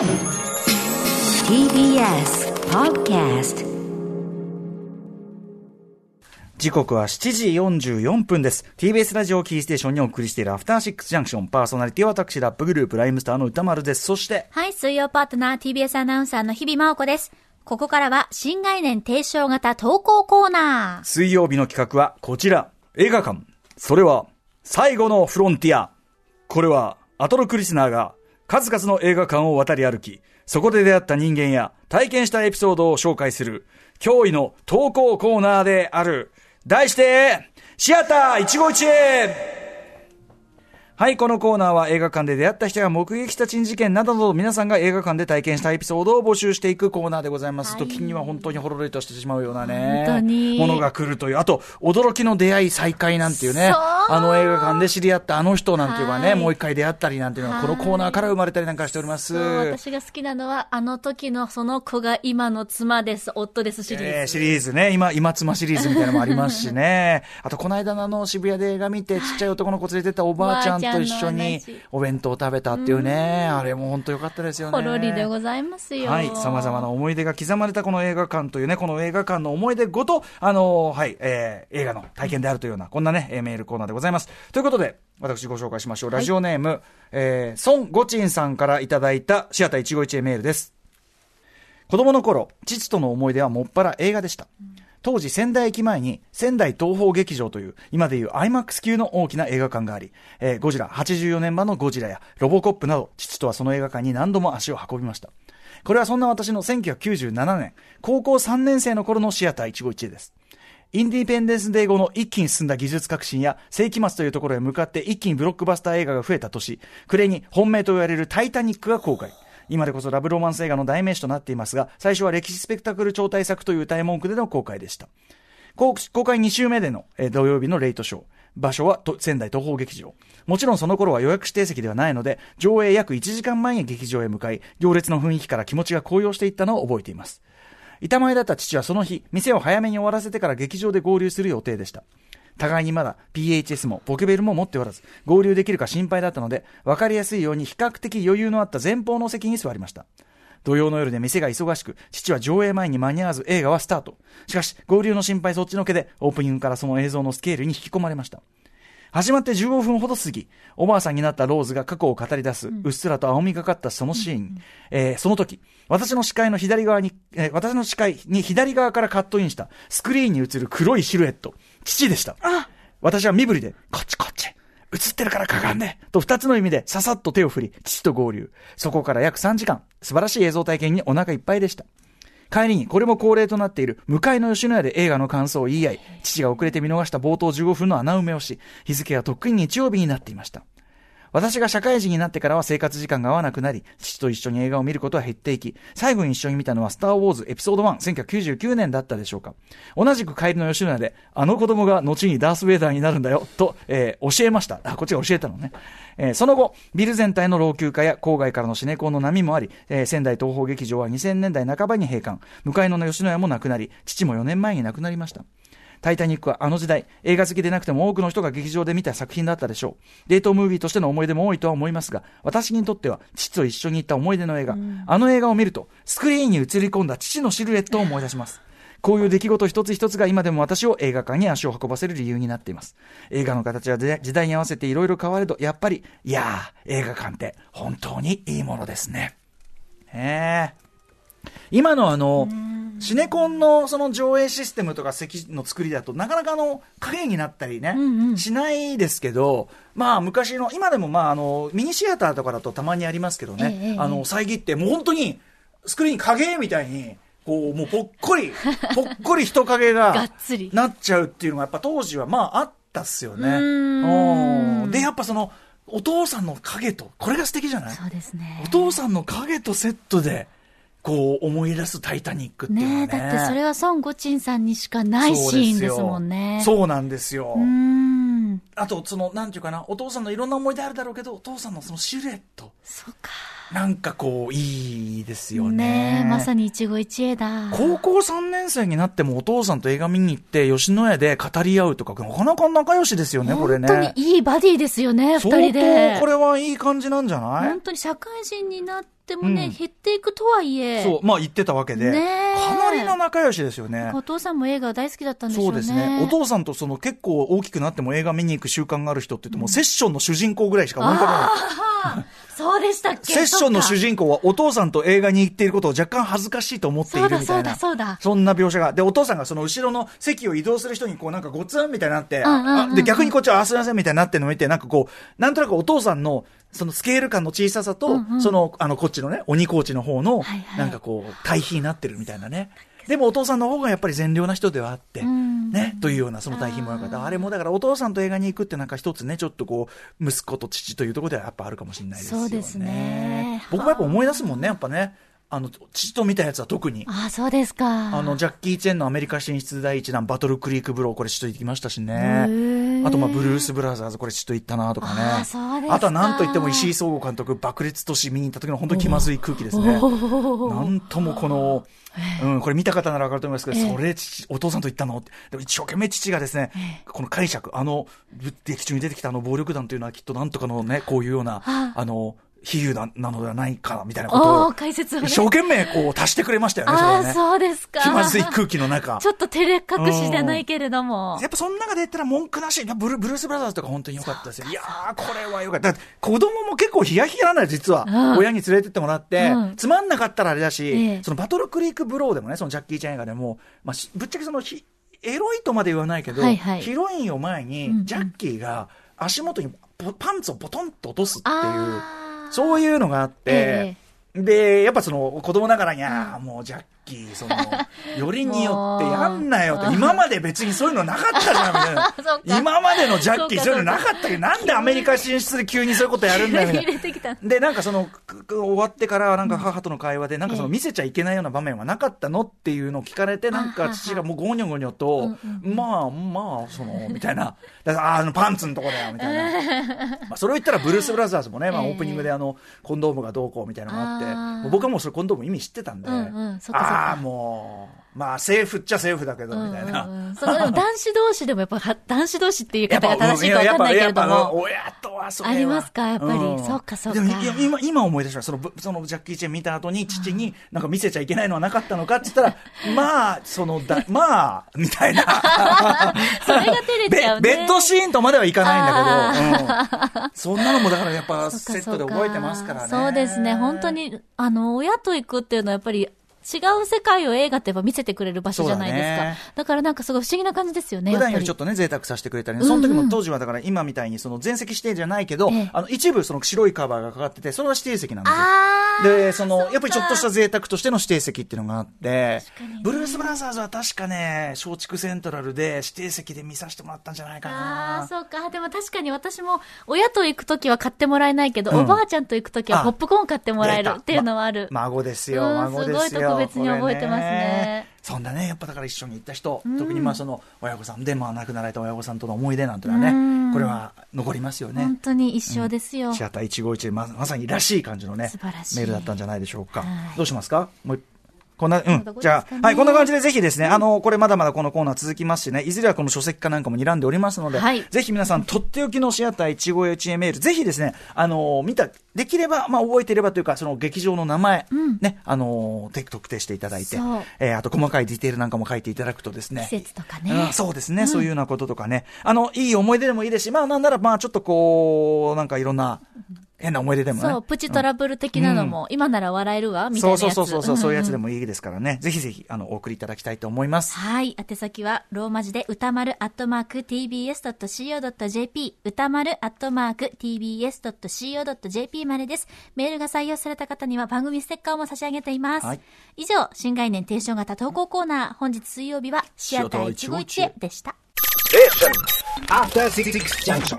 TBS Podcast 時刻は7時44分です。TBS ラジオキーステーションにお送りしているアフターシックスジャンクションパーソナリティは私ラップグループライムスターの歌丸です。そして、はい、水曜パートナー TBS アナウンサーの日々真央子です。ここからは新概念提唱型投稿コーナー。水曜日の企画はこちら。映画館。それは、最後のフロンティア。これは、アトロクリスナーが数々の映画館を渡り歩き、そこで出会った人間や体験したエピソードを紹介する、驚異の投稿コーナーである。題して、シアター一期一会はい、このコーナーは映画館で出会った人が目撃した珍事件などなど皆さんが映画館で体験したエピソードを募集していくコーナーでございます。はい時には本当にほろろりとしてしまうようなね。本当にものが来るという。あと、驚きの出会い再会なんていうね。あの映画館で知り合ったあの人なんていうのはね、はいもう一回出会ったりなんていうのは、このコーナーから生まれたりなんかしております。私が好きなのは、あの時のその子が今の妻です、夫ですシリーズ。えーシリーズね、今、今妻シリーズみたいなのもありますしね。あと、この間のあの渋谷で映画見て、ちっちゃい男の子連れてったおばあちゃんと一緒にお弁当食べたっていうね。あれも本当良かったですよね。ほろりでございますよ。はい。様々な思い出が刻まれたこの映画館というね、この映画館の思い出ごと、あのーはい、えー、映画の体験であるというような、こんなね、えーメールコーナーでございます。ということで、私ご紹介しましょう。ラジオネーム、えー、孫ゴチンさんからいただいたシアター一期一会メールです。子供の頃、父との思い出はもっぱら映画でした。当時仙台駅前に仙台東宝劇場という今でいう IMAX 級の大きな映画館があり、えーゴジラ84年版のゴジラやロボコップなど父とはその映画館に何度も足を運びました。これはそんな私の1997年、高校3年生の頃のシアター一期一会です。インディペンデンスデー後の一気に進んだ技術革新や世紀末というところへ向かって一気にブロックバスター映画が増えた年、暮れに本命と言われるタイタニックが公開。今でこそラブロマンス映画の代名詞となっていますが、最初は歴史スペクタクル超大作という歌い文句での公開でした。公開2週目での、えー土曜日のレイトショー。場所は仙台東宝劇場。もちろんその頃は予約指定席ではないので、上映約1時間前に劇場へ向かい、行列の雰囲気から気持ちが高揚していったのを覚えています。板前だった父はその日、店を早めに終わらせてから劇場で合流する予定でした。互いにまだ PHS もポケベルも持っておらず、合流できるか心配だったので、分かりやすいように比較的余裕のあった前方の席に座りました。土曜の夜で店が忙しく、父は上映前に間に合わず映画はスタート。しかし、合流の心配そっちのけで、オープニングからその映像のスケールに引き込まれました。始まって15分ほど過ぎ、おばあさんになったローズが過去を語り出す、うっすらと青みがかったそのシーン。えーその時、私の視界の左側に、えー私の視界に左側からカットインした、スクリーンに映る黒いシルエット。父でした。私は身振りで、こっちこっち。映ってるからかがんで、と二つの意味でささっと手を振り、父と合流。そこから約3時間、素晴らしい映像体験にお腹いっぱいでした。帰りにこれも恒例となっている向かいの吉野家で映画の感想を言い合い、父が遅れて見逃した冒頭15分の穴埋めをし、日付はとっくに日曜日になっていました。私が社会人になってからは生活時間が合わなくなり、父と一緒に映画を見ることは減っていき、最後に一緒に見たのはスターウォーズエピソード1、1999年だったでしょうか。同じく帰りの吉野家で、あの子供が後にダース・ウェイダーになるんだよ、と、えー教えました。あ、こっちが教えたのね。えーその後、ビル全体の老朽化や郊外からのシネコンの波もあり、えー仙台東宝劇場は2000年代半ばに閉館、向かいの吉野家もなくなり、父も4年前に亡くなりました。タイタニックはあの時代、映画好きでなくても多くの人が劇場で見た作品だったでしょう。デートムービーとしての思い出も多いとは思いますが、私にとっては父と一緒に行った思い出の映画、あの映画を見ると、スクリーンに映り込んだ父のシルエットを思い出します。こういう出来事一つ一つが今でも私を映画館に足を運ばせる理由になっています。映画の形は時時代に合わせていろいろ変われど、やっぱり、いやー、映画館って本当にいいものですね。へえ。今のあの、シネコンのその上映システムとか席の作りだとなかなかあの影になったりね、しないですけど、まあ昔の、今でもまああの、ミニシアターとかだとたまにありますけどね、ええあの、遮ってもう本当にスクリーン影みたいに、こう、もうぽっこり、ぽっこり人影がなっちゃうっていうのがやっぱ当時はまああったっすよね。で、やっぱその、お父さんの影と、これが素敵じゃない？そうですね。お。父さんの影とセットで、こう思い出すタイタニックっていうのはね。ねえ、だってそれは孫悟珍さんにしかないシーンですもんね。そうなんですよ。うーん。あと、その、なんていうかな、お父さんのいろんな思い出あるだろうけど、お父さんのそのシルエット。そうか。なんかこう、いいですよね。ねえ、まさに一期一会だ。高校3年生になってもお父さんと映画見に行って、吉野家で語り合うとか、なかなか仲良しですよね、これね。本当にいいバディですよね、二相人で。当これはいい感じなんじゃない？本当に社会人になってもね、うん減っていくとはいえ。そう、まあ言ってたわけで、かなりの仲良しですよね。お父さんも映画大好きだったんでしょうね。そうですね。お父さんとその結構大きくなっても映画見に行く習慣がある人って言っても、セッションの主人公ぐらいしか思い浮かばない。あそうでしたっけ？セッションの主人人公はお父さんと映画に行っていることを若干恥ずかしいと思っているみたいな。そうだそうだそうだ。そんな描写が。で、お父さんがその後ろの席を移動する人にこうなんかごつんみたいになって、んうんうんあで、逆にこっちはあ、すいませんみたいになってるのを見て、なんかこう、なんとなくお父さんのそのスケール感の小ささと、うんうん。その、あの、こっちのね、鬼コーチの方の、はいはい。なんかこう、対比になってるみたいなね。でもお父さんの方がやっぱり善良な人ではあって、んね、というようなその対比もよかった。あれもだからお父さんと映画に行くってなんか一つね、ちょっとこう、息子と父というところではやっぱあるかもしれないですよね。そうですね僕もやっぱ思い出すもんね、やっぱね。あの、父と見たやつは特に。ああ、そうですか。あの、ジャッキー・チェンのアメリカ進出第一弾、バトルクリーク・ブロー、これちと行きましたしへね。ーあと、まあ、ブルース・ブラザーズ、これちと行ったなとかね。あーそうですかあとは、なんといっても石井壮吾監督、爆裂都市見に行った時の本当に気まずい空気ですね。なんともこの、うん、これ見た方ならわかると思いますけど、ええそれ父、お父さんと行ったの？でも一生懸命父がですね、この解釈、あの、劇中に出てきたあの暴力団というのはきっとなんとかのね、こういうような、ああの、比喩ななのではないか、みたいなことを解説をね。一生懸命こう足してくれましたよね、それああ、はね。そうですか。気まずい空気の中。ちょっと照れ隠しじゃないけれども。やっぱその中で言ったら文句なし。ブルブルース・ブラザーズとか本当に良かったですよ。いやー、これは良かった。だって子供も結構ヒヤヒヤなのよ、実は。うん親に連れてってもらって、うんつまんなかったらあれだし、ええそのバトルクリーク・ブローでもね、そのジャッキー・チェン映画でも、まあ、しぶっちゃけそのひ、エロいとまで言わないけど、はいはいヒロインを前に、ジャッキーが足元にポパンツをポトンと落とすっていう、そういうのがあって、えで、やっぱその子供ながらに、ああ、もうジその、よりによってやんなよって、今まで別にそういうのなかったじゃん、みたいな。今までのジャッキー、そうういうのなかったけど、なんでアメリカ進出で急にそういうことやるんだよ、みたいな。で、なんかその、終わってから、なんか母との会話で、なんかその見せちゃいけないような場面はなかったのっていうのを聞かれて、なんか父がもうゴニョゴニョと、まあ、まあ、その、みたいな。だから、ああの、パンツのとこだよ、みたいな。まあ、それを言ったら、ブルース・ブラザーズもね、まあ、ええオープニングであの、コンドームがどうこうみたいなのがあって、僕はもうそれコンドーム意味知ってたんで、うああ、もう、まあ、セーフっちゃセーフだけど、みたいな。うんうんうんその男子同士でもやっぱは男子同士っていう方が正しいかわかんないけれども。親とはそれはありますかやっぱりそうかそうかでもいや今、今思い出したその、ぶそのジャッキー・チェン見た後に父に、なんか見せちゃいけないのはなかったのかって言ったら、まあ、そのだ、まあ、みたいな。それが照れちゃうね。ベベッドシーンとまではいかないんだけど、うん、そんなのもだからやっぱセットで覚えてますからね。そうかそうですね。本当。に、あの、親と行くっていうのはやっぱり、違う世界を映画ってやっぱ見せてくれる場所じゃないですか。だねだからなんかすごい不思議な感じですよね。普段よりちょっとね、贅沢させてくれたりね、うんうんその時も当時はだから今みたいにその全席指定じゃないけど、ええあの一部その白いカバーがかかってて、それは指定席なんですよ。で、その、やっぱりちょっとした贅沢としての指定席っていうのがあってブルース・ブラザーズは確かね、松竹セントラルで指定席で見させてもらったんじゃないかああ、な。そうか。でも確かに私も、親と行くときは買ってもらえないけど、うんおばあちゃんと行くときはあポップコーン買ってもらえるっていうのはある。ま孫ですよ、うん孫ですよ。すごい特別に覚えてますねそんなね、やっぱだから一緒に行った人、特にまあその親御さんで、まあ亡くなられた親御さんとの思い出なんていうのはうん。ね、これは残りますよね。本当に一生ですよ。シアター151ままさにらしい感じのねメールだったんじゃないでしょうか、はい。どうしますか？もう一こんな、うん。じゃあ、はい、こんな感じでぜひですね、あの、これまだまだこのコーナー続きますしね、いずれはこの書籍かなんかも睨んでおりますので、はい。ぜひ皆さん、とっておきのシアター一期一会メール、ぜひですね、あの、見た、できれば、まあ、覚えていればというか、その劇場の名前、ね、あの、で特定していただいてえーあと細かいディテールなんかも書いていただくとですね、季節とかね。うんそうですね、そういうようなこととかね、あの、いい思い出でもいいですし、まあ、なんなら、まあ、ちょっとこう、なんかいろんな、変な思い出でもね。そう、プチトラブル的なのも、今なら笑えるわ、みたいなやつ。そうそうそうそう、そういうやつでんんもいいですからね。ぜひぜひ、あの、お送りいただきたいと思います。はい。宛先は、ローマ字で歌丸アットマーク tbs.co.jp、歌丸アットマーク tbs.co.jp までです。メールが採用された方には番組ステッカーも差し上げています。はい以上、新概念提唱型投稿コーナー、本日水曜日は、シアター一期一会でした。After Six Junction.